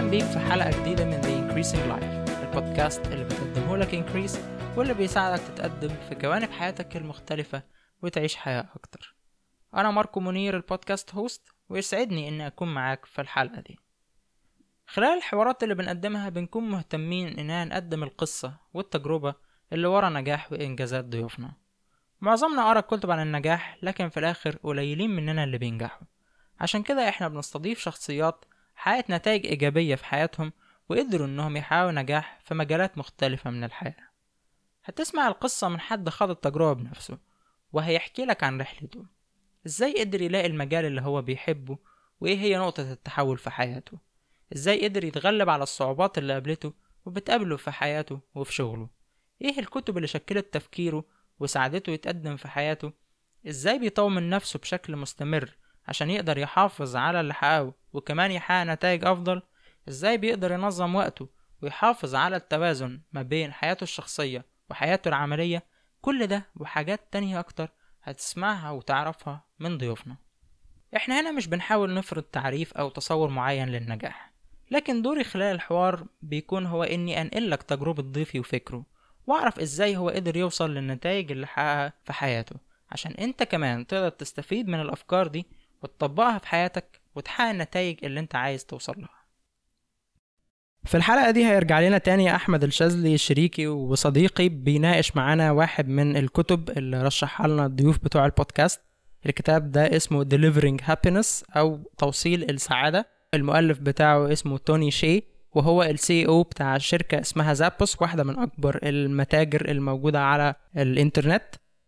أهلا بيك في حلقة جديدة من The Increasing Life البودكاست اللي بتقدمه لك Increase واللي بيساعدك تتقدم في جوانب حياتك المختلفة وتعيش حياة أكتر. أنا ماركو منير البودكاست هوست ويسعدني إني أكون معاك في الحلقة دي. خلال الحوارات اللي بنقدمها بنكون مهتمين إننا نقدم القصة والتجربة اللي ورا نجاح وإنجازات ضيوفنا. معظمنا قرأ كتب عن النجاح لكن في الآخر قليلين مننا اللي بينجحوا. عشان كده إحنا بنستضيف شخصيات حققت نتائج إيجابية في حياتهم وقدروا إنهم يحققوا نجاح في مجالات مختلفة من الحياة. هتسمع القصة من حد خاض التجربة بنفسه وهيحكي لك عن رحلته. إزاي قدر يلاقي المجال اللي هو بيحبه وإيه هي نقطة التحول في حياته؟ إزاي قدر يتغلب على الصعوبات اللي قابلته وبتقابله في حياته وفي شغله؟ إيه الكتب اللي شكلت تفكيره وساعدته يتقدم في حياته؟ إزاي بيطور من نفسه بشكل مستمر عشان يقدر يحافظ على اللي حققه؟ وكمان يحقق نتائج أفضل إزاي بيقدر ينظم وقته ويحافظ على التوازن ما بين حياته الشخصية وحياته العملية؟ كل ده وحاجات تانية أكتر هتسمعها وتعرفها من ضيوفنا. إحنا هنا مش بنحاول نفرض تعريف أو تصور معين للنجاح لكن دوري خلال الحوار بيكون هو إني أنقل لك تجربة ضيفي وفكره وأعرف إزاي هو قدر يوصل للنتائج اللي حققها في حياته عشان أنت كمان تقدر تستفيد من الأفكار دي وتطبقها في حياتك وتحقق النتائج اللي انت عايز توصل لها. في الحلقة دي هيرجع لنا تاني أحمد الشاذلي شريكي وصديقي بيناقش معانا واحد من الكتب اللي رشحها لنا الضيوف بتوع البودكاست. الكتاب ده اسمه Delivering Happiness أو توصيل السعادة. المؤلف بتاعه اسمه توني شي وهو السي أو بتاع شركة اسمها زابوس واحدة من أكبر المتاجر الموجودة على الإنترنت.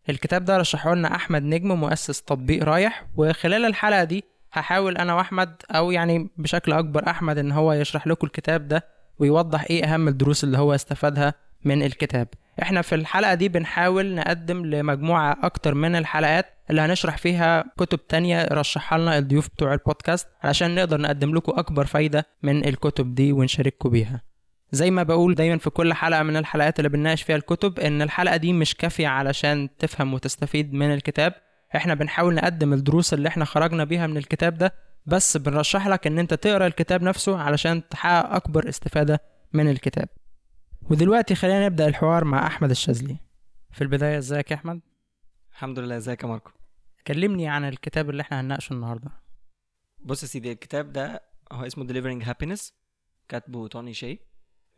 الكتاب ده رشحه لنا أحمد نجم مؤسس تطبيق رايح. وخلال الحلقة دي هحاول أنا وأحمد أو يعني بشكل أكبر أحمد إن هو يشرح لكم الكتاب ده ويوضح إيه أهم الدروس اللي هو استفادها من الكتاب. إحنا في الحلقة دي بنحاول نقدم لمجموعة أكتر من الحلقات اللي هنشرح فيها كتب تانية رشحها لنا الضيوف بتوع البودكاست علشان نقدر نقدم لكم أكبر فايدة من الكتب دي ونشارككم بيها. زي ما بقول دايما في كل حلقة من الحلقات اللي بنناقش فيها الكتب إن الحلقة دي مش كافية علشان تفهم وتستفيد من الكتاب. إحنا بنحاول نقدم الدروس اللي إحنا خرجنا بيها من الكتاب ده بس بنرشح لك ان انت تقرأ الكتاب نفسه علشان تحقق أكبر استفادة من الكتاب. ودلوقتي خلينا نبدأ الحوار مع أحمد الشاذلي. في البداية ازيك يا أحمد؟ الحمد لله ازيك يا ماركو؟ كلمني عن الكتاب اللي إحنا هنناقشه النهاردة. بص يا سيدي الكتاب ده هو اسمه Delivering Happiness كاتبه توني شي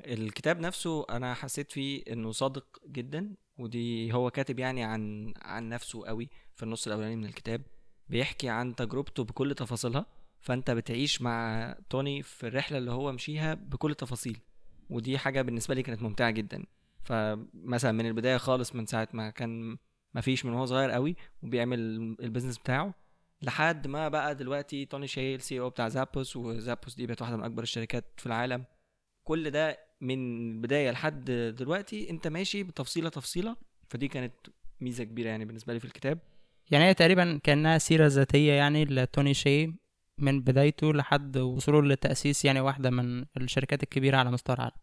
الكتاب نفسه أنا حسيت فيه إنه صادق جدا ودي هو كاتب يعني عن عن نفسه قوي. في النص الأولاني من الكتاب بيحكي عن تجربته بكل تفاصيلها. فأنت بتعيش مع توني في الرحلة اللي هو مشيها بكل التفاصيل ودي حاجة بالنسبة لي كانت ممتعة جدا. فمثلا من البداية خالص من ساعة ما كان ما فيش من وهو صغير قوي وبيعمل ال business بتاعه لحد ما بقى دلوقتي توني شي ال CEO بتاع زابوس وزابوس دي بقت واحدة من أكبر الشركات في العالم. كل ده من البداية لحد دلوقتي أنت ماشي بتفصيلة تفصيلة. فدي كانت ميزة كبيرة يعني بالنسبة لي في الكتاب. يعني هي تقريبا كأنها سيرة ذاتية يعني لتوني شي من بدايته لحد وصوله لتأسيس يعني واحدة من الشركات الكبيرة على مستوى العالم.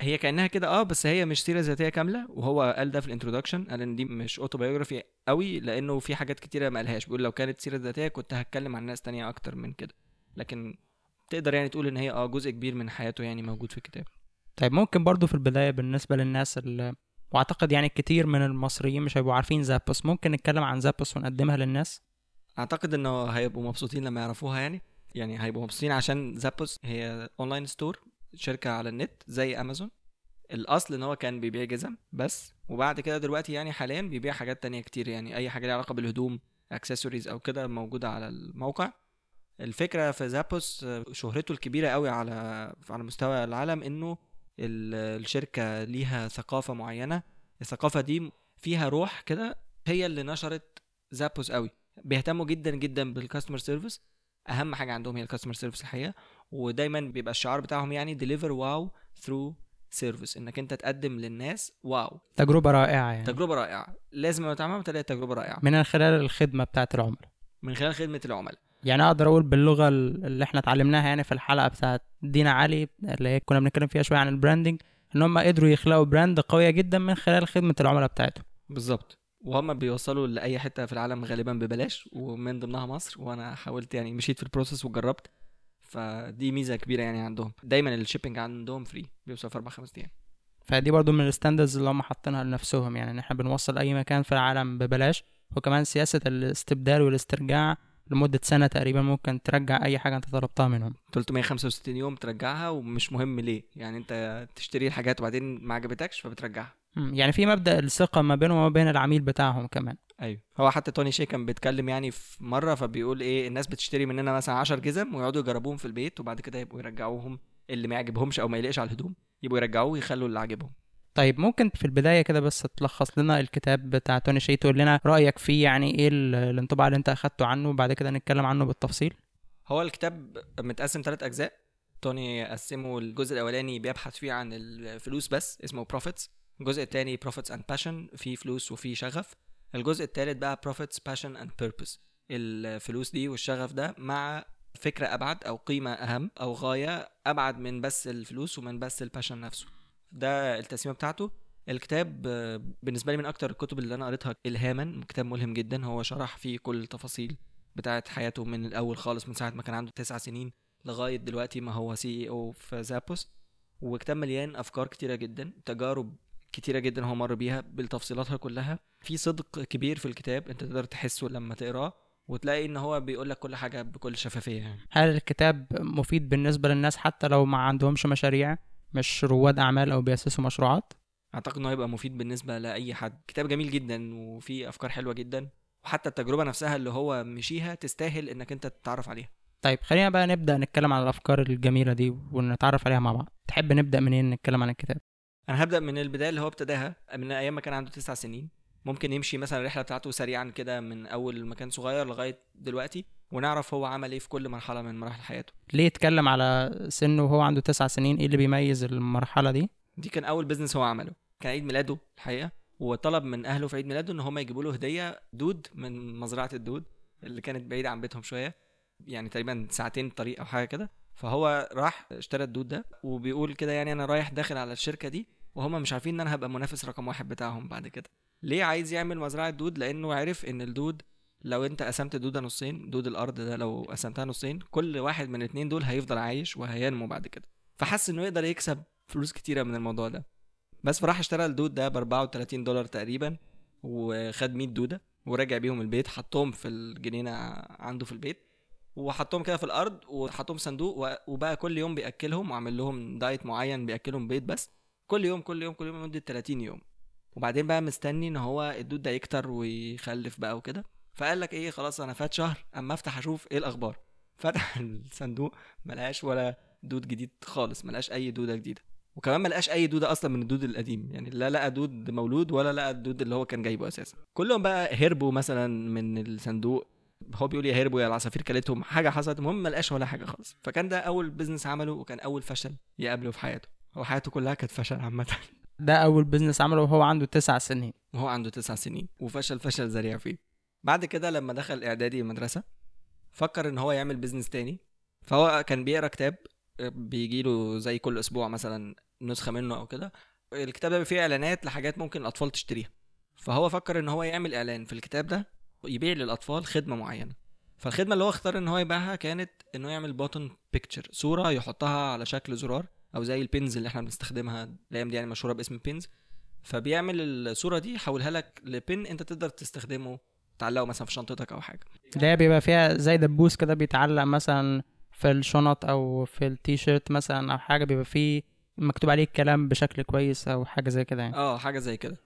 هي كأنها كده آه بس هي مش سيرة ذاتية كاملة وهو قال ده في ال introduction قال إن دي مش autobiography قوي لأنه في حاجات كتيرة ما قالهاش. بيقول لو كانت سيرة ذاتية كنت هتكلم عن ناس تانية أكتر من كده. لكن تقدر يعني تقول إن هي آه جزء كبير من حياته يعني موجود في الكتاب. طيب ممكن برضو في البداية بالنسبة للناس اللي واعتقد يعني كتير من المصريين مش هيبقوا عارفين زابوس. ممكن نتكلم عن زابوس ونقدمها للناس؟ أعتقد إنه هيبقوا مبسوطين لما يعرفوها يعني. يعني هيبقوا مبسوطين عشان زابوس هي online store شركة على النت زي امازون الأصل إن هو كان بيبيع جزم بس وبعد كده دلوقتي يعني حاليا بيبيع حاجات تانية كتير يعني. أي حاجة ليها علاقة بالهدوم اكسسوارز أو كده موجودة على الموقع. الفكرة في زابوس شهرته الكبيرة قوي على على مستوى العالم إنه الشركة ليها ثقافة معينة. الثقافة دي فيها روح كده هي اللي نشرت زابوس قوي. بيهتموا جدا جدا بال customer service أهم حاجة عندهم هي ال customer service الحقيقة. ودايما بيبقى الشعار بتاعهم يعني deliver wow through service إنك أنت تقدم للناس wow تجربة رائعة يعني. تجربة رائعة. لازم لما تعملها تلاقي تجربة رائعة. من خلال الخدمة بتاعت العملاء. من خلال خدمة العملاء. يعني أقدر أقول باللغة اللي إحنا اتعلمناها يعني في الحلقة بتاعت دينا علي اللي هي كنا بنتكلم فيها شوية عن ال branding إن هم قدروا يخلقوا brand قوية جدا من خلال خدمة العملاء بتاعتهم. بالظبط. وهم بيوصلوا لأي حتة في العالم غالبا ببلاش ومن ضمنها مصر وأنا حاولت يعني مشيت في ال process وجربت. فدي ميزة كبيرة يعني عندهم. دايما ال shipping عندهم free بيوصل في أربع خمس أيام. فدي برضو من ال standards اللي هم حاطينها لنفسهم يعني إن إحنا بنوصل أي مكان في العالم ببلاش. وكمان سياسة الاستبدال والاسترجاع لمدة سنة تقريبا ممكن ترجع أي حاجة أنت طلبتها منهم. 365 يوم ترجعها ومش مهم ليه. يعني أنت تشتري الحاجات وبعدين ما عجبتكش فبترجعها. يعني في مبدأ الثقة ما بينهم وما بين العميل بتاعهم كمان. أيوه. هو حتى توني شي كان بيتكلم يعني في مرة فبيقول إيه الناس بتشتري مننا مثلا 10 جزم ويقعدوا يجربوهم في البيت وبعد كده يبقوا يرجعوهم اللي ما يعجبهمش أو ما يليقش على الهدوم يبقوا يرجعوه ويخلوا اللي عاجبهم. طيب ممكن في البداية كده بس تلخص لنا الكتاب بتاع توني شي تقول لنا رأيك فيه يعني إيه ال- الانطباع اللي أنت أخدته عنه وبعد كده نتكلم عنه بالتفصيل؟ هو الكتاب متقسم ثلاث أجزاء. توني قسمه الجزء الأولاني بيبحث فيه عن الفلوس بس اسمه profits الجزء الثاني profits and passion فيه فلوس وفيه شغف. الجزء الثالث بقى profits, passion and purpose الفلوس دي والشغف ده مع فكرة أبعد أو قيمة أهم أو غاية أبعد من بس الفلوس ومن بس ال passion نفسه. ده التقسيمة بتاعته. الكتاب آه، بالنسبة لي من أكتر الكتب اللي أنا قريتها إلهاما كتاب ملهم جدا. هو شرح فيه كل التفاصيل بتاعت حياته من الأول خالص من ساعة ما كان عنده تسع سنين لغاية دلوقتي ما هو CEO في زابوس. وكتاب مليان أفكار كتيرة جدا تجارب كتيرة جدا هو مر بيها بتفصيلاتها كلها. في صدق كبير في الكتاب أنت تقدر تحسه لما تقراه وتلاقي إن هو بيقول لك كل حاجة بكل شفافية يعني. هل الكتاب مفيد بالنسبة للناس حتى لو ما عندهمش مشاريع؟ مش رواد أعمال أو بيأسسوا مشروعات؟ أعتقد انه هيبقى مفيد بالنسبة لأي حد. كتاب جميل جدا وفيه أفكار حلوة جدا. وحتى التجربة نفسها اللي هو مشيها تستاهل إنك أنت تتعرف عليها. طيب خلينا بقى نبدأ نتكلم عن الأفكار الجميلة دي ونتعرف عليها مع بعض. تحب نبدأ منين نتكلم عن الكتاب؟ أنا هبدأ من البداية اللي هو ابتداها. من أيام ما كان عنده تسع سنين. ممكن يمشي مثلا الرحلة بتاعته سريعا كده من أول ما كان صغير لغاية دلوقتي. ونعرف هو عمل إيه في كل مرحلة من مراحل حياته. ليه اتكلم على سنه وهو عنده تسع سنين؟ إيه اللي بيميز المرحلة دي؟ دي كان أول بيزنس هو عمله. كان عيد ميلاده الحقيقة وطلب من أهله في عيد ميلاده إن هم يجيبوا له هدية دود من مزرعة الدود اللي كانت بعيدة عن بيتهم شوية يعني تقريبا ساعتين طريق أو حاجة كده. فهو راح اشترى الدود ده وبيقول كده يعني أنا رايح داخل على الشركة دي وهم مش عارفين إن أنا هبقى منافس رقم واحد بتاعهم بعد كده. ليه عايز يعمل مزرعة دود؟ لأنه عرف إن الدود لو انت قسمت الدوده نصين دود الأرض ده لو قسمتها نصين كل واحد من الاتنين دول هيفضل عايش وهينمو بعد كده. فحس إنه يقدر يكسب فلوس كتيرة من الموضوع ده. بس فراح اشترى الدود ده ب 34 دولار تقريبا وخد 100 دودة ورجع بيهم البيت حطهم في الجنينة عنده في البيت وحطهم كده في الأرض وحطهم صندوق وبقى كل يوم بيأكلهم وعمل لهم دايت معين بيأكلهم بيض بس. كل يوم كل يوم كل يوم لمدة 30 يوم. وبعدين بقى مستني إن هو الدود ده يكتر ويخلف بقى وكده. فقال لك إيه خلاص أنا فات شهر أما أفتح أشوف إيه الأخبار. فتح الصندوق ملقاش ولا دود جديد خالص ملقاش أي دودة جديدة. وكمان ملقاش أي دودة أصلا من الدود القديم يعني لا لقى دود مولود ولا لقى الدود اللي هو كان جايبه أساسا. كلهم بقى هربوا مثلا من الصندوق. هو بيقول يا هربوا يا العصافير كلتهم. حاجة حصلت المهم ما لقاش ولا حاجة خالص. فكان ده أول business عمله وكان أول فشل يقابله في حياته. هو حياته كلها كانت فشل عامة. ده أول business عمله وهو عنده تسع سنين. وهو عنده تسع سنين. وفشل فشل ذريع فيه. بعد كده لما دخل إعدادي مدرسه فكر إن هو يعمل business تاني. فهو كان بيقرأ كتاب بيجي له زي كل أسبوع مثلا نسخة منه أو كده. الكتاب ده فيه إعلانات لحاجات ممكن الأطفال تشتريها. فهو فكر إن هو يعمل إعلان في الكتاب ده يبيع للأطفال خدمة معينة. فالخدمة اللي هو اختار إن هو يبيعها كانت إنه يعمل button picture صورة يحطها على شكل زرار أو زي ال pins اللي إحنا بنستخدمها الأيام دي يعني مشهورة باسم pins فبيعمل الصورة دي يحولها لك ل pin أنت تقدر تستخدمه تعلقه مثلا في شنطتك أو حاجة. اللي هي بيبقى فيها زي دبوس كده بيتعلق مثلا في الشنط أو في التيشيرت مثلا أو حاجة بيبقى فيه مكتوب عليه الكلام بشكل كويس أو حاجة زي كده يعني. آه حاجة زي كده.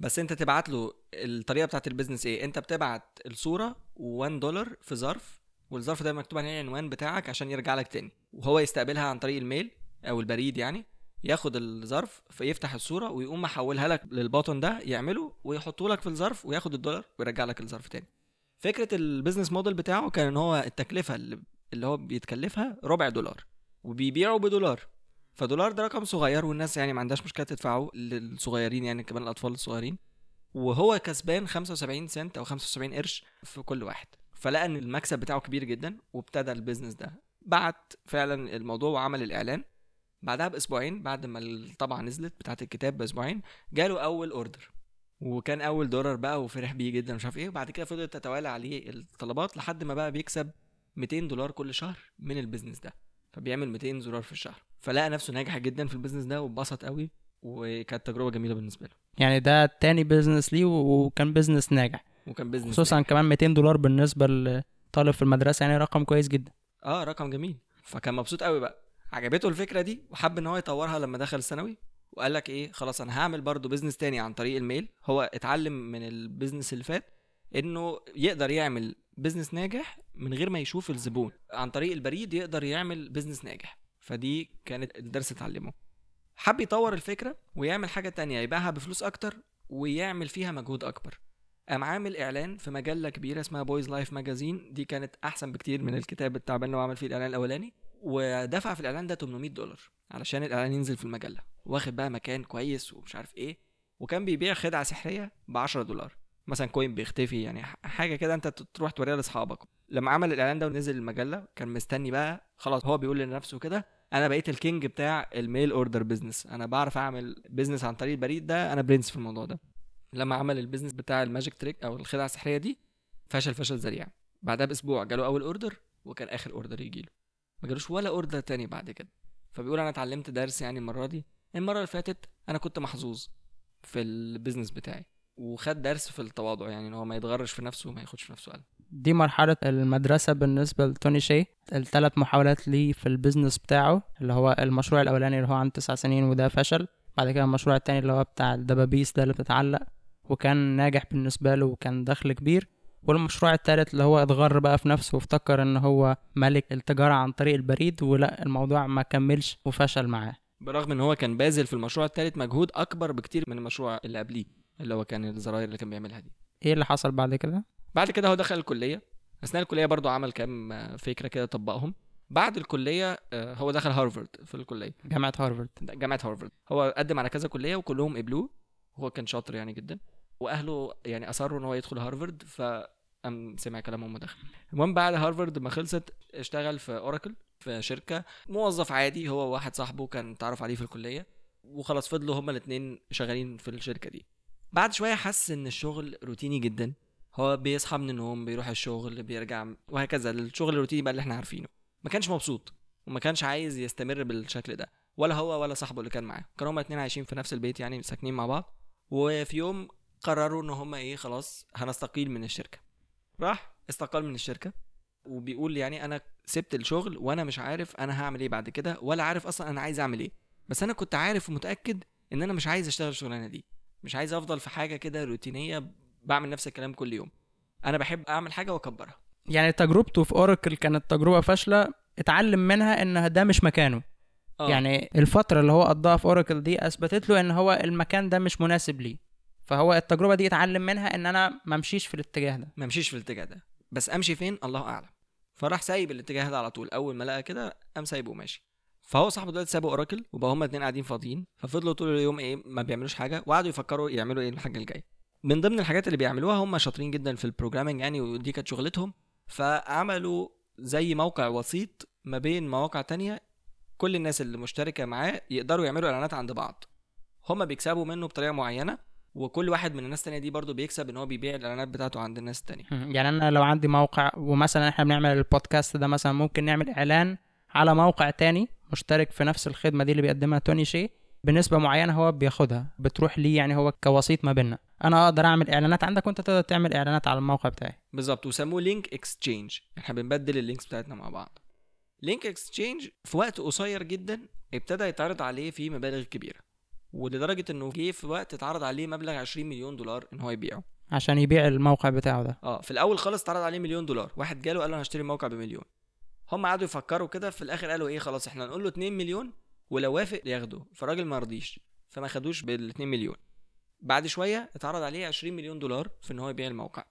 بس أنت تبعت له الطريقة بتاعت ال business إيه؟ أنت بتبعت الصورة 1 دولار في ظرف والظرف ده مكتوب عليه العنوان بتاعك عشان يرجع لك تاني. وهو يستقبلها عن طريق ال mail أو البريد يعني. ياخد الظرف فيفتح الصورة ويقوم محولها لك لل button ده يعمله ويحطه لك في الظرف وياخد الدولار ويرجع لك الظرف تاني. فكرة ال business model بتاعه كان إن هو التكلفة اللي اللي هو بيتكلفها ربع دولار وبيبيعه بدولار. فدولار ده رقم صغير والناس يعني ما عندهاش مشكلة تدفعه للصغيرين يعني كمان الأطفال الصغيرين. وهو كسبان 75 سنت أو 75 قرش في كل واحد. فلقى إن المكسب بتاعه كبير جدا وابتدى ال business ده. بعت فعلا الموضوع وعمل الإعلان. بعدها بأسبوعين بعد ما الطبعه نزلت بتاعت الكتاب بأسبوعين جاله أول order وكان أول دولار بقى وفرح بيه جدا مش عارف إيه. وبعد كده فضلت تتوالى عليه الطلبات لحد ما بقى بيكسب 200 دولار كل شهر من ال business ده. فبيعمل 200 زرار في الشهر. فلقى نفسه ناجح جدا في ال business ده واتبسط قوي وكانت تجربة جميلة بالنسبة له. يعني ده تاني business ليه وكان business ناجح. وكان business خصوصا ناجح. كمان 200 دولار بالنسبة لطالب في المدرسة يعني رقم كويس جدا. آه رقم جميل. فكان مبسوط قوي بقى. عجبته الفكرة دي وحب إن هو يطورها لما دخل الثانوي وقال لك إيه خلاص أنا هعمل برضو business تاني عن طريق ال mail. هو اتعلم من ال business اللي فات إنه يقدر يعمل business ناجح من غير ما يشوف الزبون. عن طريق البريد يقدر يعمل business ناجح. فدي كانت الدرس اتعلمه. حب يطور الفكرة ويعمل حاجة تانية يبيعها بفلوس أكتر ويعمل فيها مجهود أكبر. قام عامل إعلان في مجلة كبيرة اسمها Boys' Life magazine دي كانت أحسن بكتير من الكتاب التعبان اللي هو عمل فيه الإعلان الأولاني. ودفع في الإعلان ده 800 دولار علشان الإعلان ينزل في المجلة واخد بقى مكان كويس ومش عارف إيه وكان بيبيع خدعة سحرية ب 10 دولار. مثلا coin بيختفي يعني حاجة كده أنت تروح توريها لأصحابك. لما عمل الإعلان ده ونزل المجلة كان مستني بقى خلاص هو بيقول لنفسه كده أنا بقيت ال king بتاع ال mail order business أنا بعرف أعمل business عن طريق البريد ده أنا برنس في الموضوع ده. لما عمل ال business بتاع ال magic trick أو الخدعة السحرية دي فشل فشل ذريع. بعدها بأسبوع جاله أول order وكان آخر order يجي له ما جالوش ولا order تاني بعد كده. فبيقول أنا اتعلمت درس يعني المرة دي. المرة اللي فاتت أنا كنت محظوظ في ال business بتاعي. وخد درس في التواضع يعني إن هو ما يتغرش في نفسه وما ياخدش في نفسه مقلب. دي مرحلة المدرسة بالنسبة لتوني شي الثلاث محاولات ليه في ال business بتاعه اللي هو المشروع الأولاني اللي هو عن تسع سنين وده فشل. بعد كده المشروع التاني اللي هو بتاع الدبابيس ده اللي بتتعلق. وكان ناجح بالنسبة له وكان دخل كبير. والمشروع التالت اللي هو اتغر بقى في نفسه وافتكر ان هو ملك التجارة عن طريق البريد ولا الموضوع ما كملش وفشل معاه. برغم ان هو كان باذل في المشروع الثالث مجهود اكبر بكتير من المشروع اللي قبليه اللي هو كان الزراير اللي كان بيعملها دي. إيه اللي حصل بعد كده؟ بعد كده هو دخل الكلية. أثناء الكلية برضو عمل كام فكرة كده طبقهم. بعد الكلية آه، هو دخل هارفارد في الكلية. جامعة هارفارد. ده جامعة هارفارد. هو قدم على كذا كلية وكلهم قبلوه. وهو كان شاطر يعني جدا. وأهله يعني أصروا إن هو يدخل هارفارد فقام سمع كلامهم ودخل المهم بعد هارفارد ما خلصت اشتغل في أوراكل في شركة موظف عادي هو واحد صاحبه كان تعرف عليه في الكلية وخلاص فضلوا هما الاثنين شغالين في الشركة دي. بعد شوية حس إن الشغل روتيني جدا. هو بيصحى من النوم بيروح الشغل بيرجع وهكذا. الشغل الروتيني بقى اللي إحنا عارفينه. ما كانش مبسوط وما كانش عايز يستمر بالشكل ده. ولا هو ولا صاحبه اللي كان معاه. كانوا هما اتنين عايشين في نفس البيت يعني ساكنين مع بعض. وفي يوم قرروا إن هما إيه خلاص هنستقيل من الشركة. راح استقال من الشركة وبيقول يعني أنا سبت الشغل وأنا مش عارف أنا هعمل إيه بعد كده ولا عارف أصلا أنا عايز أعمل إيه. بس أنا كنت عارف ومتأكد إن أنا مش عايز أشتغل الشغلانة دي. مش عايز أفضل في حاجة كده روتينية بعمل نفس الكلام كل يوم. أنا بحب أعمل حاجة وأكبرها. يعني تجربته في أوراكل كانت تجربة فاشلة اتعلم منها إن ده مش مكانه. آه. يعني الفترة اللي هو قضاها في أوراكل دي أثبتت له إن هو المكان ده مش مناسب ليه. فهو التجربة دي اتعلم منها إن أنا ما أمشيش في الاتجاه ده. ما أمشيش في الاتجاه ده. بس أمشي فين؟ الله أعلم. فراح سايب الاتجاه ده على طول. أول ما لقى كده قام سايبه وماشي. فهو صاحبه دلوقتي سابوا أوراكل وبقى هما اتنين قاعدين فاضيين. ففضلوا طول اليوم إيه؟ ما بيعملوش حاجة. وقعدوا يفكروا يعملوا إيه الحاجة الجاية. من ضمن الحاجات اللي بيعملوها هم شاطرين جدا في البروجرامنج يعني ودي كانت شغلتهم. فعملوا زي موقع وسيط ما بين مواقع تانية كل الناس اللي مشتركه معاه يقدروا يعملوا إعلانات عند بعض. هما بيكسبوا منه بطريقة معينة. وكل واحد من الناس التانية دي برضو بيكسب إن هو بيبيع الإعلانات بتاعته عند الناس التانية. يعني أنا لو عندي موقع ومثلا إحنا بنعمل البودكاست ده مثلا ممكن نعمل إعلان على موقع تاني مشترك في نفس الخدمة دي اللي بيقدمها توني شي بنسبة معينة هو بياخدها بتروح لي يعني هو كوسيط ما بيننا. أنا أقدر أعمل إعلانات عندك وأنت تقدر تعمل إعلانات على الموقع بتاعي. بالظبط وسموه Link Exchange. إحنا بنبدل ال links بتاعتنا مع بعض. Link Exchange في وقت قصير جدا ابتدى يتعرض عليه فيه مبالغ كبيرة. ولدرجة إنه جه في وقت اتعرض عليه مبلغ 20 مليون دولار إن هو يبيعه. عشان يبيع الموقع بتاعه ده. آه في الأول خالص اتعرض عليه مليون دولار. واحد جاله قال له أنا هشتري الموقع بمليون. هم قعدوا يفكروا كده في الآخر قالوا إيه خلاص إحنا نقول له 2 مليون ولو وافق ياخده. فالراجل ما رضيش فما خدوش بال 2 مليون. بعد شوية اتعرض عليه 20 مليون دولار في إن هو يبيع الموقع.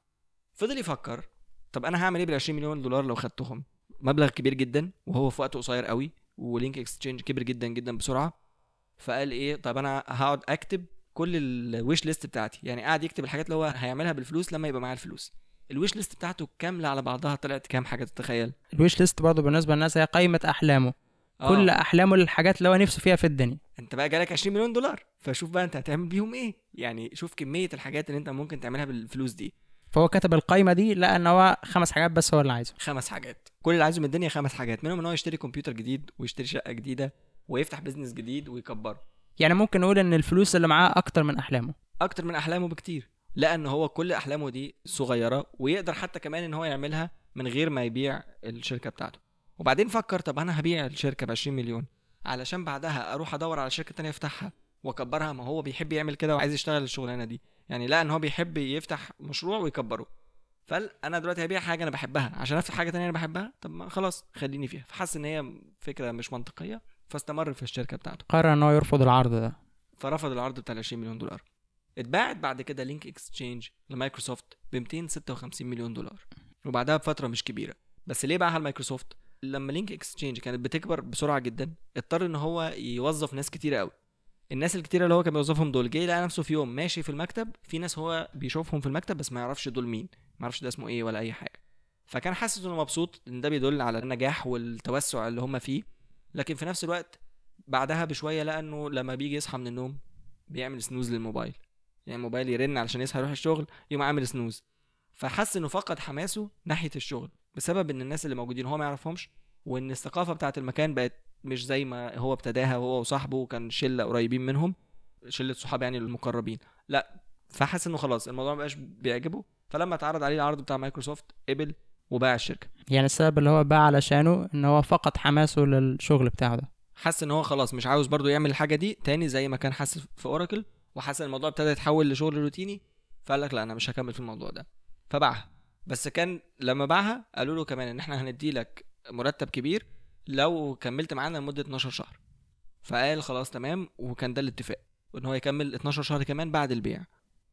فضل يفكر طب أنا هعمل إيه بال 20 مليون دولار لو خدتهم؟ مبلغ كبير جدا وهو في وقت قصير قوي و Link Exchange كبر جدا جدا بسرعة. فقال إيه طب أنا هقعد أكتب كل ال wish list بتاعتي. يعني قاعد يكتب الحاجات اللي هو هيعملها بالفلوس لما يبقى معاه الفلوس. ال wish list بتاعته كاملة على بعضها طلعت كام حاجة تتخيل؟ ال wish list برضه بالنسبة للناس هي قائمة أحلامه. آه. كل أحلامه الحاجات اللي هو نفسه فيها في الدنيا. أنت بقى جالك 20 مليون دولار. فشوف بقى أنت هتعمل بيهم إيه. يعني شوف كمية الحاجات اللي أنت ممكن تعملها بالفلوس دي. فهو كتب القايمة دي لقى إن هو خمس حاجات بس هو اللي عايزه. خمس حاجات. كل اللي عايزه من الدنيا خمس حاجات. منهم إن هو يشتري كمبيوتر جديد ويشتري شقة جديدة. ويفتح بيزنس جديد ويكبره. يعني ممكن نقول إن الفلوس اللي معاه أكتر من أحلامه. أكتر من أحلامه بكتير لأن هو كل أحلامه دي صغيرة ويقدر حتى كمان إن هو يعملها من غير ما يبيع الشركة بتاعته. وبعدين فكر طب أنا هبيع الشركة ب 20 مليون علشان بعدها أروح أدور على شركة تانية أفتحها وأكبرها. ما هو بيحب يعمل كده وعايز يشتغل الشغلانة دي. يعني لا إن هو بيحب يفتح مشروع ويكبره. فقال أنا دلوقتي هبيع حاجة أنا بحبها عشان أفتح حاجة تانية أنا بحبها طب ما خلاص خليني فيها. فحس إن هي فكرة مش منطقية. فاستمر في الشركة بتاعته. قرر إن هو يرفض العرض ده. فرفض العرض بتاع ال 20 مليون دولار. اتباعت بعد كده Link Exchange لمايكروسوفت ب 256 مليون دولار. وبعدها بفترة مش كبيرة. بس ليه باعها لمايكروسوفت؟ لما Link Exchange كانت بتكبر بسرعة جدا اضطر إن هو يوظف ناس كتيرة قوي الناس الكتيرة اللي هو كان بيوظفهم دول جه لقى نفسه في يوم ماشي في المكتب في ناس هو بيشوفهم في المكتب بس ما يعرفش دول مين ما يعرفش ده اسمه إيه ولا أي حاجة. فكان حاسس إنه مبسوط إن ده بيدل على النجاح والتوسع اللي هم فيه. لكن في نفس الوقت بعدها بشوية لقى انه لما بيجي يصحى من النوم بيعمل snooze للموبايل. يعني الموبايل يرن علشان يصحى يروح الشغل يقوم عامل سنوز فحس إنه فقد حماسه ناحية الشغل بسبب إن الناس اللي موجودين هو ما يعرفهمش وإن الثقافة بتاعة المكان بقت مش زي ما هو ابتداها هو وصاحبه وكان شلة قريبين منهم شلة صحاب يعني المقربين. لا فحس إنه خلاص الموضوع مبقاش بيعجبه. فلما اتعرض عليه العرض بتاع مايكروسوفت قبل وباع الشركة. يعني السبب اللي هو باع علشانه إن هو فقد حماسه للشغل بتاعه ده. حس إن هو خلاص مش عاوز برضو يعمل الحاجة دي تاني زي ما كان حاسس في أوراكل وحس إن الموضوع ابتدى يتحول لشغل روتيني فقال لك لا أنا مش هكمل في الموضوع ده. فباعها. بس كان لما باعها قالوا له كمان إن إحنا هندي لك مرتب كبير لو كملت معانا لمدة 12 شهر. فقال خلاص تمام وكان ده الاتفاق إن هو يكمل 12 شهر كمان بعد البيع.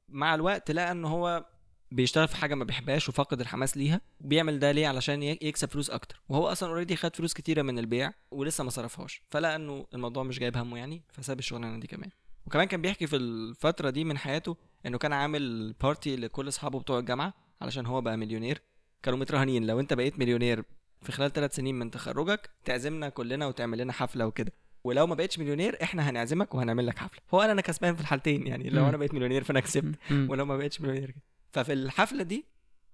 مع الوقت لقى إن هو بيشتغل في حاجة ما بيحبهاش وفاقد الحماس ليها بيعمل ده ليه؟ علشان يكسب فلوس أكتر. وهو أصلا اوريدي خد فلوس كتيرة من البيع ولسه ما صرفهاش. فلقى إنه الموضوع مش جايب همه يعني فساب الشغلانة دي كمان. وكمان كان بيحكي في الفترة دي من حياته إنه كان عامل party لكل أصحابه بتوع الجامعة علشان هو بقى مليونير. كانوا مترهنين. لو أنت بقيت مليونير في خلال ثلاث سنين من تخرجك تعزمنا كلنا وتعمل لنا حفلة وكده. ولو ما بقتش مليونير إحنا هنعزمك وهنعمل لك حفلة. هو أنا أنا كسبان في الحالتين يعني. لو. أنا بقيت مليونير فأنا كسبت. ولو ما بقتش مليونير كده. ففي الحفلة دي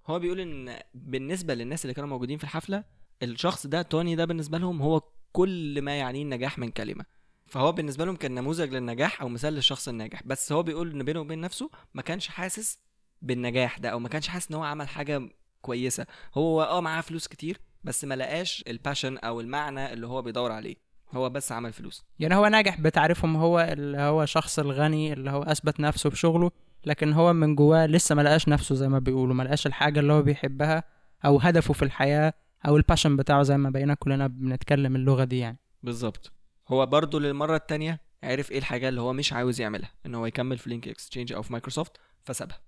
هو بيقول إن بالنسبة للناس اللي كانوا موجودين في الحفلة الشخص ده توني ده بالنسبة لهم هو كل ما يعنيه النجاح من كلمة. فهو بالنسبة لهم كان نموذج للنجاح أو مثال للشخص الناجح. بس هو بيقول إن بينه وبين نفسه ما كانش حاسس بالنجاح ده أو ما كانش حاسس إن هو عمل حاجة كويسة. هو آه معاه فلوس كتير بس ما لقاش الباشن أو المعنى اللي هو بيدور عليه. هو بس عمل فلوس. يعني هو ناجح بتعريفهم هو اللي هو شخص الغني اللي هو أثبت نفسه بشغله. لكن هو من جواه لسه ما لقاش نفسه زي ما بيقولوا ما لقاش الحاجة اللي هو بيحبها أو هدفه في الحياة أو ال passion بتاعه زي ما بقينا كلنا بنتكلم اللغة دي يعني. بالظبط. هو برضه للمرة التانية عرف إيه الحاجة اللي هو مش عاوز يعملها إن هو يكمل في Link Exchange أو في مايكروسوفت فسابها.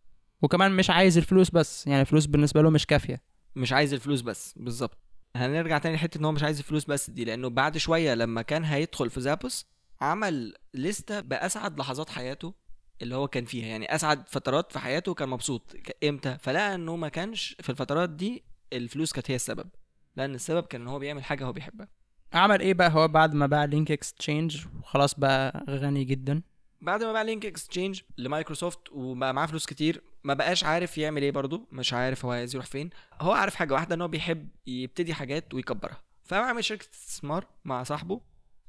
وكمان مش عايز الفلوس بس يعني الفلوس بالنسبة له مش كافية. مش عايز الفلوس بس بالظبط. هنرجع تاني لحتة إن هو مش عايز الفلوس بس دي لأنه بعد شوية لما كان هيدخل في Zappos عمل لستة بأسعد لحظات حياته اللي هو كان فيها. يعني أسعد فترات في حياته كان مبسوط. إمتى؟ فلقى إنه ما كانش في الفترات دي الفلوس كانت هي السبب. لأن السبب كان إن هو بيعمل حاجة هو بيحبها. عمل إيه بقى؟ هو بعد ما باع Link Exchange وخلاص بقى غني جدا. بعد ما باع Link Exchange لمايكروسوفت وبقى معاه فلوس كتير ما بقاش عارف يعمل إيه برضه. مش عارف هو عايز يروح فين. هو عارف حاجة واحدة إن هو بيحب يبتدي حاجات ويكبرها. فقام عامل شركة استثمار مع صاحبه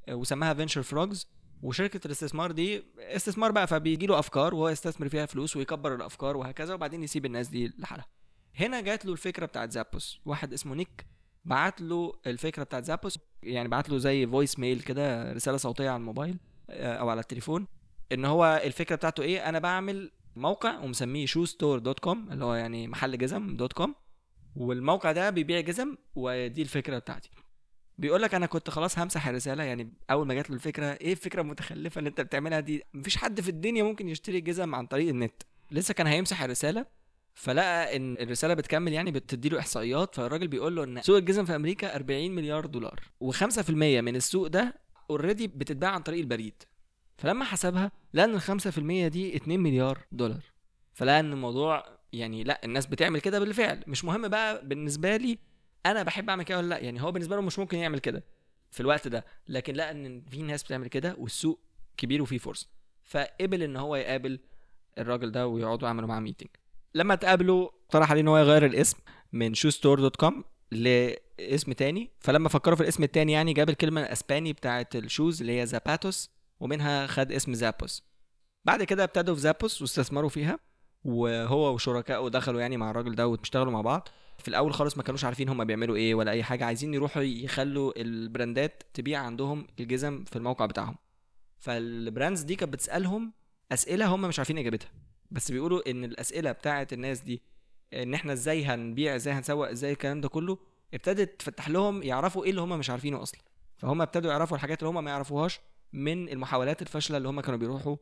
آه، وسماها Venture Frogs وشركة الاستثمار دي استثمار بقى فبيجي له أفكار وهو يستثمر فيها فلوس ويكبر الأفكار وهكذا وبعدين يسيب الناس دي لحالها. هنا جات له الفكرة بتاعت زابوس. واحد اسمه نيك بعت له الفكرة بتاعت زابوس يعني بعت له زي voice mail كده رسالة صوتية على الموبايل آه، أو على التليفون إن هو الفكرة بتاعته إيه أنا بعمل موقع ومسميه shoe store dot com اللي هو يعني محل جزم dot com والموقع ده بيبيع جزم ودي الفكرة بتاعتي. بيقول لك أنا كنت خلاص همسح الرسالة يعني أول ما جات له الفكرة إيه الفكرة المتخلفة اللي أنت بتعملها دي؟ مفيش حد في الدنيا ممكن يشتري جزم عن طريق النت. لسه كان هيمسح الرسالة فلقى إن الرسالة بتكمل يعني بتدي له إحصائيات فالراجل بيقول له إن سوق الجزم في أمريكا 40 مليار دولار و5% من السوق ده اوريدي بتتباع عن طريق البريد. فلما حسبها لقى إن ال 5% دي 2 مليار دولار. فلقى إن الموضوع يعني لأ الناس بتعمل كده بالفعل. مش مهم بقى بالنسبة لي أنا بحب اعمل كده ولا لا؟ يعني هو بالنسبة له مش ممكن يعمل كده في الوقت ده لكن لقى ان في ناس بتعمل كده والسوق كبير وفيه فرصه فقبل ان هو يقابل الراجل ده ويقعدوا يعملوا معاه meeting لما اتقابلوا اقترح عليه إن هو يغير الاسم من shoe store dot com لاسم تاني. فلما فكروا في الاسم التاني يعني جاب الكلمة الأسباني بتاعه ال shoes اللي هي zapatos ومنها خد اسم زابوس بعد كده ابتدوا في زابوس واستثمروا فيها وهو وشركائه دخلوا يعني مع الراجل ده واشتغلوا مع بعض. في الأول خالص ما كانوش عارفين هم بيعملوا إيه ولا أي حاجة عايزين يروحوا يخلوا ال brandات تبيع عندهم الجزم في الموقع بتاعهم. فال brands دي كانت بتسألهم أسئلة هم مش عارفين إجابتها. بس بيقولوا إن الأسئلة بتاعه الناس دي إن إحنا إزاي هنبيع إزاي هنسوق إزاي الكلام ده كله ابتدت تفتح لهم يعرفوا إيه اللي هم مش عارفينه أصلا. فهم ابتدوا يعرفوا الحاجات اللي هم ما يعرفوهاش من المحاولات الفاشلة اللي هم كانوا بيروحوا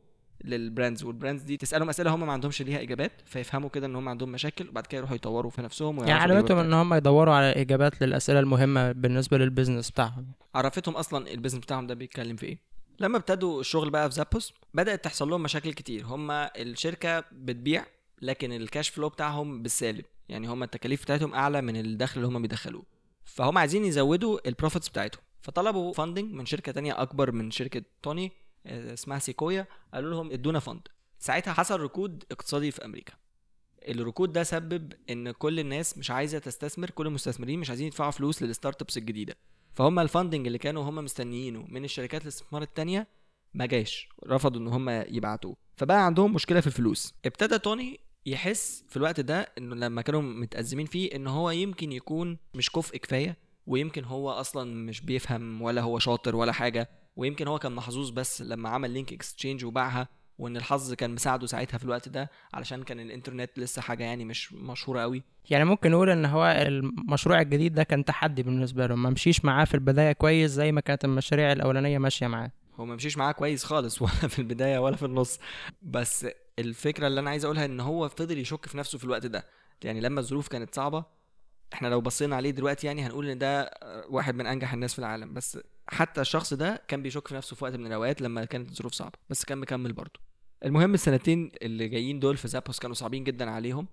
لل brands وال brands دي تسألهم أسئلة هم ما عندهمش ليها إجابات فيفهموا كده إن هم عندهم مشاكل وبعد كده يروحوا يطوروا في نفسهم يعني الإجابات إن هم يدوروا على إجابات للأسئلة المهمة بالنسبة لل business بتاعهم. عرفتهم أصلا ال business بتاعهم ده بيتكلم في إيه؟ لما ابتدوا الشغل بقى في زابوس بدأت تحصل لهم مشاكل كتير. هم الشركة بتبيع لكن ال cash flow بتاعهم بالسالب. يعني هم التكاليف بتاعتهم أعلى من الدخل اللي هم بيدخلوه. فهم عايزين يزودوا ال profits بتاعتهم. فطلبوا funding من شركة تانية أكبر من شركة توني اسمها سيكويا قالوا لهم ادونا fund. ساعتها حصل ركود اقتصادي في أمريكا. الركود ده سبب إن كل الناس مش عايزة تستثمر كل المستثمرين مش عايزين يدفعوا فلوس لل startups الجديدة. فهم ال funding اللي كانوا هم مستنيينه من الشركات الاستثمار التانية ما جاش رفضوا إن هم يبعتوه. فبقى عندهم مشكلة في الفلوس. ابتدى توني يحس في الوقت ده إنه لما كانوا متأزمين فيه إن هو يمكن يكون مش كفء كفاية ويمكن هو أصلا مش بيفهم ولا هو شاطر ولا حاجة. ويمكن هو كان محظوظ بس لما عمل لينك اكستشينج وباعها وإن الحظ كان مساعده ساعتها في الوقت ده علشان كان الإنترنت لسه حاجة يعني مش مشهورة قوي يعني ممكن نقول إن هو المشروع الجديد ده كان تحدي بالنسبة له ما مشيش معاه في البداية كويس زي ما كانت المشاريع الأولانية ماشية معاه. هو ما مشيش معاه كويس خالص ولا في البداية ولا في النص. بس الفكرة اللي أنا عايز أقولها إن هو فضل يشك في نفسه في الوقت ده. يعني لما الظروف كانت صعبة إحنا لو بصينا عليه دلوقتي يعني هنقول إن ده واحد من أنجح الناس في العالم. بس حتى الشخص ده كان بيشك في نفسه في وقت من الأوقات لما كانت الظروف صعبة بس كان مكمل برضه. المهم السنتين اللي جايين دول في زابوس كانوا صعبين جدا عليهم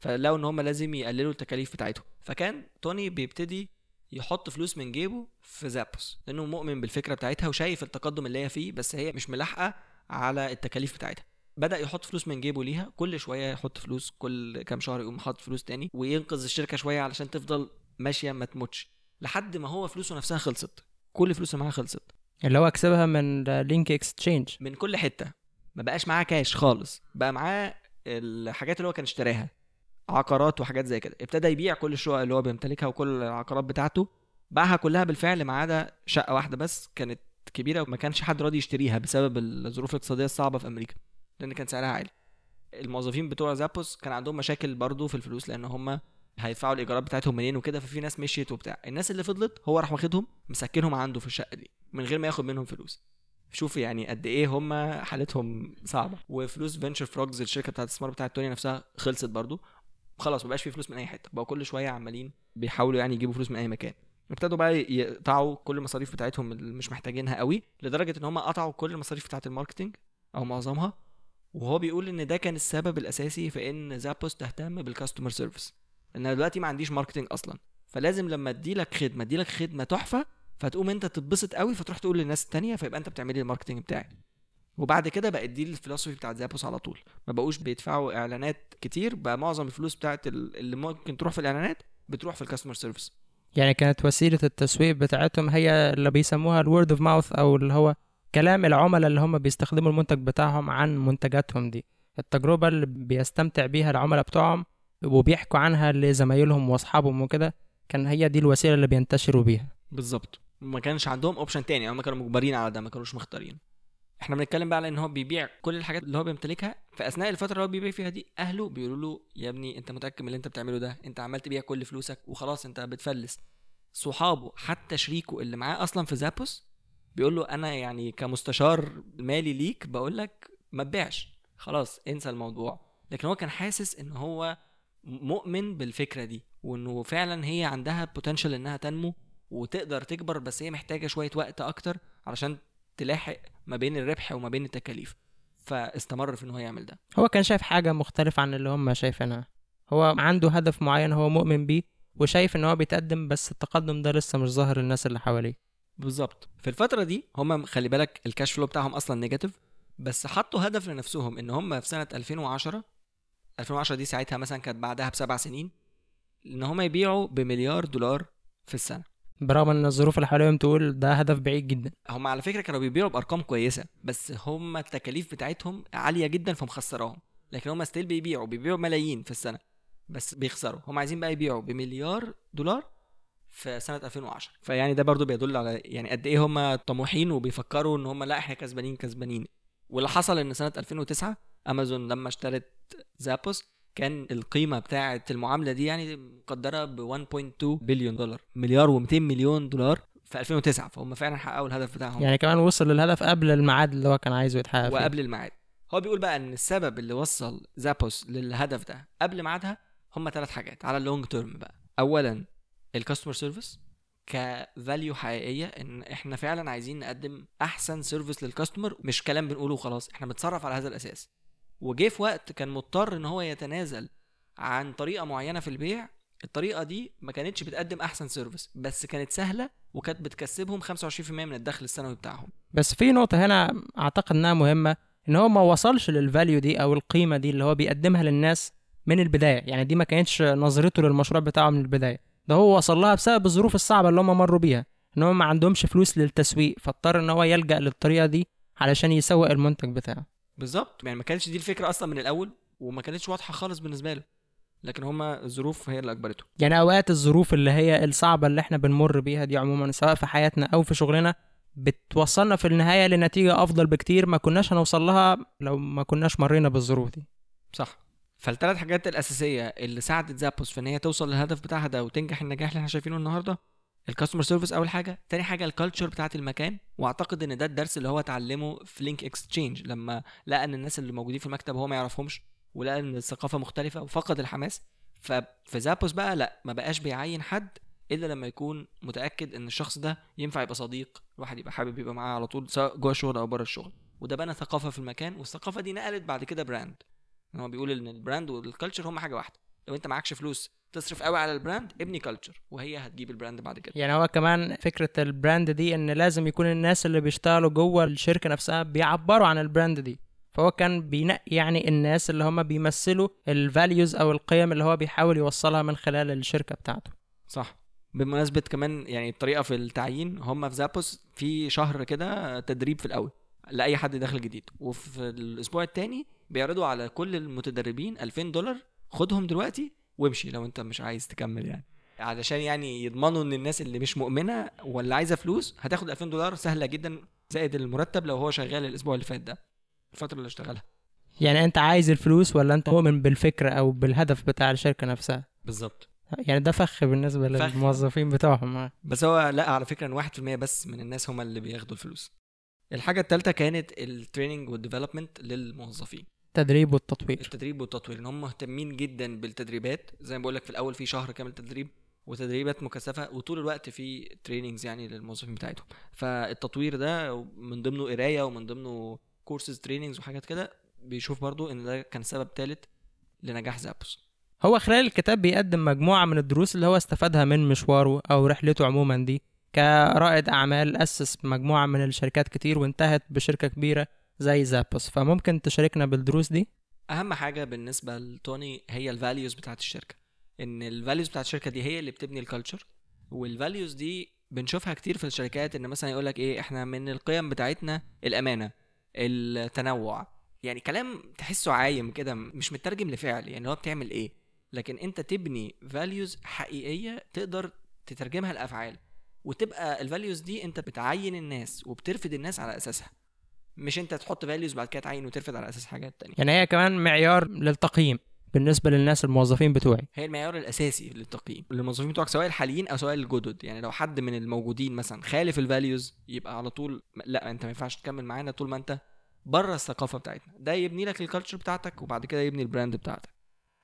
فلقوا إن هم لازم يقللوا التكاليف بتاعتهم. فكان توني بيبتدي يحط فلوس من جيبه في زابوس لأنه مؤمن بالفكرة بتاعتها وشايف التقدم اللي هي فيه بس هي مش ملاحقة على التكاليف بتاعتها. بدأ يحط فلوس من جيبه ليها كل شوية يحط فلوس كل كام شهر يقوم حاطط فلوس تاني وينقذ الشركة شوية علشان تفضل ماشية ما تموتش. لحد ما هو فلوسه نفسها خلصت. كل فلوسه معاه خلصت. اللي هو كسبها من لينك اكستشينج من كل حتة. ما بقاش معاه كاش خالص. بقى معاه الحاجات اللي هو كان اشتراها. عقارات وحاجات زي كده. ابتدى يبيع كل الشقق اللي هو بيمتلكها وكل العقارات بتاعته. باعها كلها بالفعل ما عدا شقة واحدة بس كانت كبيرة وما كانش حد راضي يشتريها بسبب الظروف الاقتصادية الصعبة في أمريكا لأن كان سعرها عالي. الموظفين بتوع زابوس كان عندهم مشاكل برضو في الفلوس لأن هم هيدفعوا الإيجارات بتاعتهم منين وكده ففي ناس مشيت وبتاع. الناس اللي فضلت هو راح واخدهم مسكنهم عنده في الشقة دي من غير ما ياخد منهم فلوس. شوف يعني قد إيه هم حالتهم صعبة. وفلوس Venture Frogs الشركة بتاعت الاستثمار بتاعت توني نفسها خلصت برضو. خلاص مبقاش في فلوس من أي حتة. بقوا كل شوية عمالين بيحاولوا يعني يجيبوا فلوس من أي مكان. ابتدوا بقى يقطعوا كل المصاريف بتاعتهم اللي مش محتاجينها قوي لدرجة إن هم قطعوا كل المصاريف بتاعت ال marketing أو معظمها. وهو بيقول إن ده كان السبب الأساسي في إن زابوس تهتم بال customer service إن أنا دلوقتي ما عنديش marketing أصلا. فلازم لما اديلك خدمة اديلك خدمة تحفة فتقوم أنت تتبسط قوي فتروح تقول للناس التانية فيبقى أنت بتعمل لي ال marketing بتاعي. وبعد كده بقت دي ال philosophy بتاعت زابوس على طول. ما بقوش بيدفعوا إعلانات كتير بقى معظم الفلوس بتاعت اللي ممكن تروح في الإعلانات بتروح في ال customer service يعني كانت وسيلة التسويق بتاعتهم هي اللي بيسموها ال word of mouth أو اللي هو كلام العملاء اللي هم بيستخدموا المنتج بتاعهم عن منتجاتهم دي. التجربة اللي بيستمتع بيها العملاء بتوعهم وبيحكوا عنها لزمايلهم واصحابهم وكده كان هي دي الوسيلة اللي بينتشروا بيها. بالظبط. ما كانش عندهم اوبشن تاني هم كانوا مجبرين على ده ما كانوش مختارين. إحنا بنتكلم بقى على إن هو بيبيع كل الحاجات اللي هو بيمتلكها في اثناء الفترة اللي هو بيبيع فيها دي أهله بيقولوا له يا ابني أنت متأكد من اللي أنت بتعمله ده؟ أنت عمال تبيع كل فلوسك وخلاص أنت بتفلس. صحابه حتى شريكه اللي معاه أصلا في زابوس بيقول له أنا يعني كمستشار مالي ليك بقول لك ما تبيعش. خلاص انسى الموضوع. لكن هو كان حاسس إن هو مؤمن بالفكرة دي وإنه فعلا هي عندها potential إنها تنمو وتقدر تكبر بس هي محتاجة شوية وقت أكتر علشان تلاحق ما بين الربح وما بين التكاليف. فاستمر في إن هو يعمل ده. هو كان شايف حاجة مختلفة عن اللي هم شايفينها. هو عنده هدف معين هو مؤمن بيه وشايف إن هو بيتقدم بس التقدم ده لسه مش ظاهر للناس اللي حواليه. بالظبط. في الفترة دي هم خلي بالك ال cash flow بتاعهم أصلا negative بس حطوا هدف لنفسهم إن هم في سنة 2010 2010 دي ساعتها مثلا كانت بعدها بسبع سنين إن هم يبيعوا بمليار دولار في السنة. برغم إن الظروف اللي حواليهم تقول ده هدف بعيد جدا. هم على فكرة كانوا بيبيعوا بأرقام كويسة بس هم التكاليف بتاعتهم عالية جدا فمخسراهم. لكن هم ستيل بيبيعوا بيبيعوا ملايين في السنة بس بيخسروا. هم عايزين بقى يبيعوا بمليار دولار في سنة 2010 فيعني ده برضو بيدل على يعني قد إيه هم طموحين وبيفكروا إن هم لا إحنا كسبانين كسبانين. واللي حصل إن سنة 2009 امازون لما اشترت زابوس كان القيمة بتاعه المعاملة دي يعني مقدرة ب 1.2 بليون دولار مليار و200 مليون دولار في 2009 فهم فعلا حققوا الهدف بتاعهم. يعني كمان وصل للهدف قبل الميعاد اللي هو كان عايزه يتحقق فيه. وقبل الميعاد. هو بيقول بقى إن السبب اللي وصل زابوس للهدف ده قبل ميعادها هم ثلاث حاجات على ال long term بقى. اولا ال customer service ك value حقيقية إن إحنا فعلا عايزين نقدم أحسن service لل customer مش كلام بنقوله وخلاص إحنا بنتصرف على هذا الأساس. وجه في وقت كان مضطر إن هو يتنازل عن طريقة معينة في البيع الطريقة دي ما كانتش بتقدم أحسن service بس كانت سهلة وكانت بتكسبهم 25% من الدخل السنوي بتاعهم. بس في نقطة هنا أعتقد إنها مهمة إن هو ما وصلش لل value دي أو القيمة دي اللي هو بيقدمها للناس من البداية يعني دي ما كانتش نظرته للمشروع بتاعه من البداية. ده هو وصل لها بسبب الظروف الصعبة اللي هم مروا بيها إن هم ما عندهمش فلوس للتسويق فاضطر إن هو يلجأ للطريقة دي علشان يسوق المنتج بتاعه. بالظبط. يعني ما كانتش دي الفكرة أصلا من الأول وما كانتش واضحة خالص بالنسبة له لكن هما الظروف هي اللي أجبرته. يعني أوقات الظروف اللي هي الصعبة اللي إحنا بنمر بيها دي عموما سواء في حياتنا أو في شغلنا بتوصلنا في النهاية لنتيجة أفضل بكتير ما كناش هنوصل لها لو ما كناش مرينا بالظروف دي. صح. فالثلاث حاجات الأساسية اللي ساعدت زابوس في إن هي توصل للهدف بتاعها ده وتنجح النجاح اللي إحنا شايفينه النهارده ال customer service أول حاجة تاني حاجة ال culture بتاعة المكان وأعتقد إن ده الدرس اللي هو اتعلمه في LinkExchange لما لقى إن الناس اللي موجودين في المكتب هو ما يعرفهمش ولقى إن الثقافة مختلفة وفقد الحماس ففي زابوس بقى لأ ما بقاش بيعين حد إلا لما يكون متأكد إن الشخص ده ينفع يبقى صديق الواحد يبقى حابب يبقى معاه على طول سواء جوه الشغل أو بره الشغل. وده بنى ثقافة في المكان والثقافة دي نقلت بعد كده brand هو بيقول إن ال brand وال culture هم حاجة واحدة. لو انت معكش فلوس تصرف قوي على ال brand ابني culture وهي هتجيب ال brand بعد كده. يعني هو كمان فكرة ال brand دي إن لازم يكون الناس اللي بيشتغلوا جوه الشركة نفسها بيعبروا عن ال brand دي. فهو كان بينقي يعني الناس اللي هم بيمثلوا ال values أو القيم اللي هو بيحاول يوصلها من خلال الشركة بتاعته. صح. بمناسبة كمان يعني الطريقة في التعيين هم في زابوس في شهر كده تدريب في الأول لأي حد داخل جديد. وفي الأسبوع التاني بيعرضوا على كل المتدربين 2000 دولار خدهم دلوقتي وامشي لو انت مش عايز تكمل يعني. علشان يعني يضمنوا إن الناس اللي مش مؤمنة ولا عايزة فلوس هتاخد 2000 دولار سهلة جدا زائد المرتب لو هو شغال الأسبوع اللي فات ده الفترة اللي اشتغلها. يعني أنت عايز الفلوس ولا أنت مؤمن بالفكرة أو بالهدف بتاع الشركة نفسها؟ بالظبط. يعني ده فخ بالنسبة فخ. للموظفين بتوعهم. بس هو لا على فكرة إن 1% بس من الناس هم اللي بياخدوا الفلوس. الحاجة الثالثه كانت ال training وال development للموظفين. التدريب والتطوير. التدريب والتطوير إن هم مهتمين جدا بالتدريبات. زي ما بقول لك في الأول في شهر كامل تدريب وتدريبات مكثفة وطول الوقت في trainings يعني للموظفين بتاعتهم. فالتطوير ده من ضمنه قراية ومن ضمنه courses trainings وحاجات كده بيشوف برضو إن ده كان سبب ثالث لنجاح زابوس هو خلال الكتاب بيقدم مجموعة من الدروس اللي هو استفادها من مشواره أو رحلته عموما دي. كرائد أعمال أسس مجموعة من الشركات كتير وانتهت بشركة كبيرة زي زابوس فممكن تشاركنا بالدروس دي؟ أهم حاجة بالنسبة لتوني هي ال values بتاعت الشركة. إن ال values بتاعت الشركة دي هي اللي بتبني ال culture وال values دي بنشوفها كتير في الشركات إن مثلا يقول لك إيه إحنا من القيم بتاعتنا الأمانة التنوع. يعني كلام تحسه عايم كده مش مترجم لفعل. يعني هو بتعمل إيه؟ لكن أنت تبني values حقيقية تقدر تترجمها لأفعال. وتبقى ال values دي أنت بتعين الناس وبترفد الناس على أساسها. مش انت تحط values بعد كده تعين وترفد على أساس حاجات تانية. يعني هي كمان معيار للتقييم بالنسبة للناس الموظفين بتوعي. هي المعيار الأساسي للتقييم. للموظفين بتوعك سواء الحاليين أو سواء الجدد. يعني لو حد من الموجودين مثلا خالف ال values يبقى على طول لأ أنت ما ينفعش تكمل معانا طول ما أنت بره الثقافة بتاعتنا. ده يبني لك ال culture بتاعتك وبعد كده يبني ال brand بتاعتك.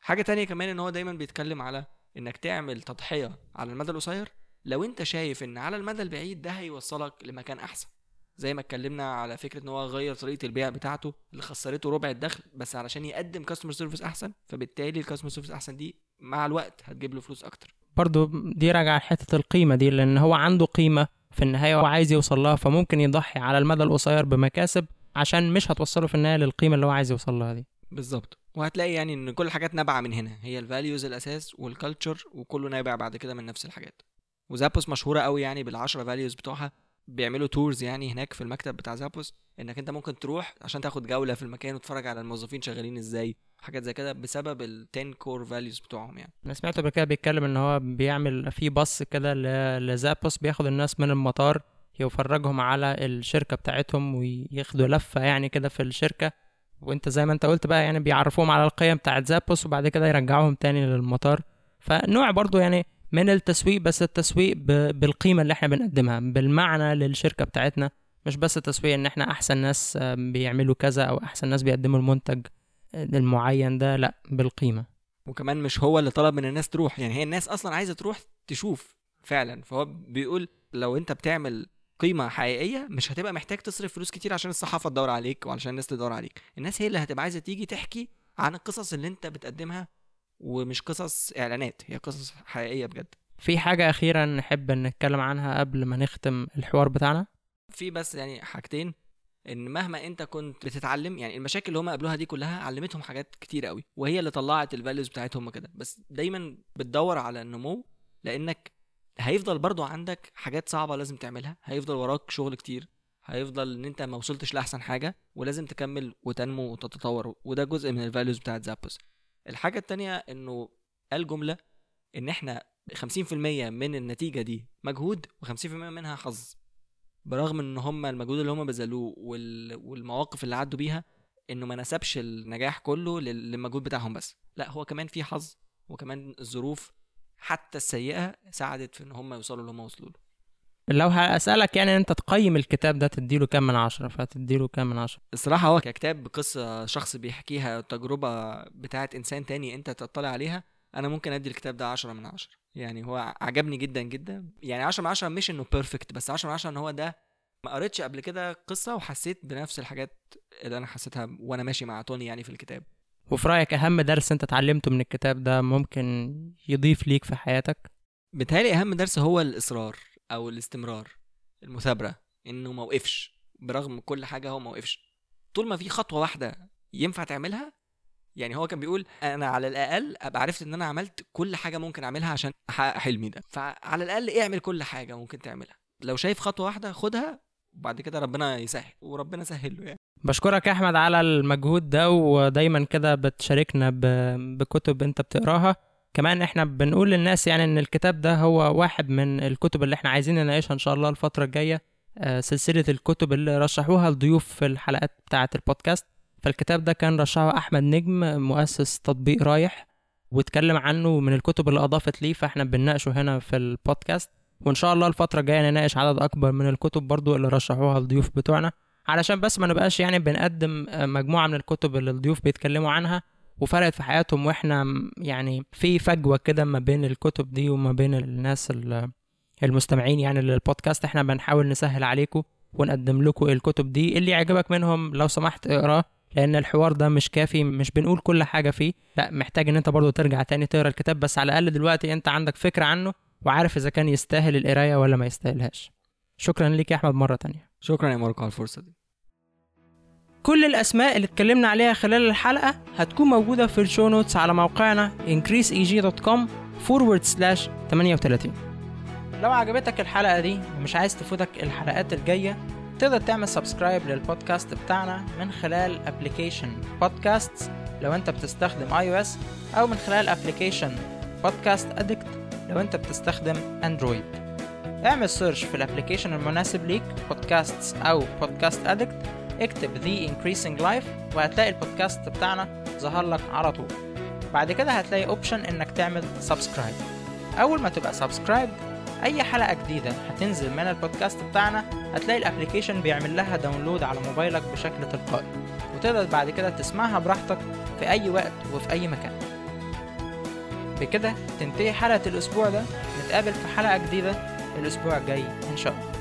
حاجة تانية كمان إن هو دايما بيتكلم على إنك تعمل تضحية على المدى القصير. لو أنت شايف إن على المدى البعيد ده هيوصلك لمكان أحسن. زي ما اتكلمنا على فكرة إن هو غير طريقة البيع بتاعته اللي خسرته ربع الدخل بس علشان يقدم customer service أحسن فبالتالي ال customer service أحسن دي مع الوقت هتجيب له فلوس أكتر. برضو دي راجعة حتة القيمة دي لأن هو عنده قيمة في النهاية هو عايز يوصل لها فممكن يضحي على المدى القصير بمكاسب عشان مش هتوصله في النهاية للقيمة اللي هو عايز يوصل لها دي. بالظبط. وهتلاقي يعني إن كل الحاجات نابعة من هنا هي ال values الأساس وال culture وكله نابع بعد كده من نفس الحاجات. وزابوس مشهورة قوي يعني بالعشرة values بتوعها بيعملوا tours يعني هناك في المكتب بتاع زابوس إنك أنت ممكن تروح عشان تاخد جولة في المكان وتتفرج على الموظفين شغالين إزاي حاجات زي كده بسبب ال 10 core values بتوعهم يعني. أنا سمعته قبل كده بيتكلم إن هو بيعمل في باص كده لزابوس بياخد الناس من المطار يفرجهم على الشركة بتاعتهم وياخدوا لفة يعني كده في الشركة. وأنت زي ما أنت قلت بقى يعني بيعرفوهم على القيم بتاعت زابوس وبعد كده يرجعوهم تاني للمطار. فنوع برضو يعني من التسويق بس التسويق ب- بالقيمة اللي إحنا بنقدمها بالمعنى للشركة بتاعتنا. مش بس تسويق إن إحنا أحسن ناس آه، بيعملوا كذا أو أحسن ناس بيقدموا المنتج المعين ده لا بالقيمة. وكمان مش هو اللي طلب من الناس تروح. يعني هي الناس أصلا عايزة تروح تشوف فعلا. فهو بيقول لو أنت بتعمل قيمة حقيقية مش هتبقى محتاج تصرف فلوس كتير عشان الصحافة تدور عليك وعشان الناس تدور عليك. الناس هي اللي هتبقى عايزة تيجي تحكي عن القصص اللي أنت بتقدمها ومش قصص إعلانات هي قصص حقيقية بجد. في حاجة أخيرة نحب نتكلم عنها قبل ما نختم الحوار بتاعنا؟ في بس يعني حاجتين إن مهما أنت كنت بتتعلم يعني المشاكل اللي هم قابلوها دي كلها علمتهم حاجات كتير قوي وهي اللي طلعت الفاليوز بتاعتهم كده بس دايما بتدور على النمو لأنك هيفضل برضو عندك حاجات صعبة لازم تعملها هيفضل وراك شغل كتير هيفضل إن أنت ما وصلتش لأحسن حاجة ولازم تكمل وتنمو وتتطور وده جزء من الفاليوز بتاعت زابوس الحاجة التانية إنه قال جملة إن إحنا 50% من النتيجة دي مجهود و50% منها حظ. برغم إن هم المجهود اللي هم بذلوه وال... والمواقف اللي عدوا بيها إنه ما نسبش النجاح كله لل- للمجهود بتاعهم بس. لا هو كمان في حظ وكمان الظروف حتى السيئة ساعدت في إن هم يوصلوا اللي هم وصلوا له. لو هسألك يعني أنت تقيم الكتاب ده تديله كام من عشرة؟ فتديله كام من عشرة؟ الصراحة هو ككتاب قصة شخص بيحكيها تجربة بتاعت إنسان تاني أنت تطلع عليها أنا ممكن أدي الكتاب ده 10 من 10 يعني هو عجبني جدا جدا. يعني 10 من 10 مش إنه بيرفكت بس 10 من 10 إن هو ده ما قريتش قبل كده قصة وحسيت بنفس الحاجات اللي أنا حسيتها وأنا ماشي مع توني يعني في الكتاب. وفي رأيك أهم درس أنت اتعلمته من الكتاب ده ممكن يضيف ليك في حياتك؟ بيتهيألي أهم درس هو الإصرار. أو الاستمرار المثابرة إنه ما وقفش برغم كل حاجة هو ما وقفش. طول ما في خطوة واحدة ينفع تعملها يعني هو كان بيقول أنا على الأقل أبقى عرفت إن أنا عملت كل حاجة ممكن أعملها عشان أحقق حلمي ده. فعلى الأقل اعمل كل حاجة ممكن تعملها. لو شايف خطوة واحدة خدها وبعد كده ربنا يسهل وربنا سهل له يعني. بشكرك يا أحمد على المجهود ده ودايما كده بتشاركنا بكتب أنت بتقراها. كمان إحنا بنقول للناس يعني إن الكتاب ده هو واحد من الكتب اللي إحنا عايزين نناقشها إن شاء الله الفترة الجاية آه، سلسلة الكتب اللي رشحوها الضيوف في الحلقات بتاعة البودكاست. فالكتاب ده كان رشحه أحمد نجم مؤسس تطبيق رايح واتكلم عنه من الكتب اللي أضافت ليه فإحنا بنناقشه هنا في البودكاست. وإن شاء الله الفترة الجاية نناقش عدد أكبر من الكتب برضو اللي رشحوها الضيوف بتوعنا. علشان بس ما نبقاش يعني بنقدم آه، مجموعة من الكتب اللي الضيوف بيتكلموا عنها وفرقت في حياتهم وإحنا يعني في فجوة كده ما بين الكتب دي وما بين الناس ال- المستمعين يعني للبودكاست. إحنا بنحاول نسهل عليكم ونقدم لكم الكتب دي. اللي يعجبك منهم لو سمحت اقراه لأن الحوار ده مش كافي مش بنقول كل حاجة فيه. لأ محتاج إن أنت برضو ترجع تاني تقرأ الكتاب. بس على الأقل دلوقتي أنت عندك فكرة عنه وعارف إذا كان يستاهل القراية ولا ما يستاهلهاش. شكرا ليك يا أحمد مرة تانية. شكرا يا ماركو على الفرصة دي. كل الأسماء اللي اتكلمنا عليها خلال الحلقة هتكون موجودة في ال show notes على موقعنا increaseeg.com forward slash 38 لو عجبتك الحلقة دي ومش عايز تفوتك الحلقات الجاية تقدر تعمل subscribe لل podcast بتاعنا من خلال application Podcast لو انت بتستخدم iOS أو من خلال application Podcast Addict لو انت بتستخدم اندرويد اعمل search في ال application المناسب ليك بودكاست أو Podcast Addict اكتب The Increasing Life وهتلاقي البودكاست بتاعنا ظهر لك على طول. بعد كده هتلاقي option إنك تعمل subscribe أول ما تبقى subscribe أي حلقة جديدة هتنزل من البودكاست بتاعنا هتلاقي ال application بيعمل لها download على موبايلك بشكل تلقائي. وتقدر بعد كده تسمعها براحتك في أي وقت وفي أي مكان. بكده تنتهي حلقة الأسبوع ده. نتقابل في حلقة جديدة الأسبوع الجاي إن شاء الله.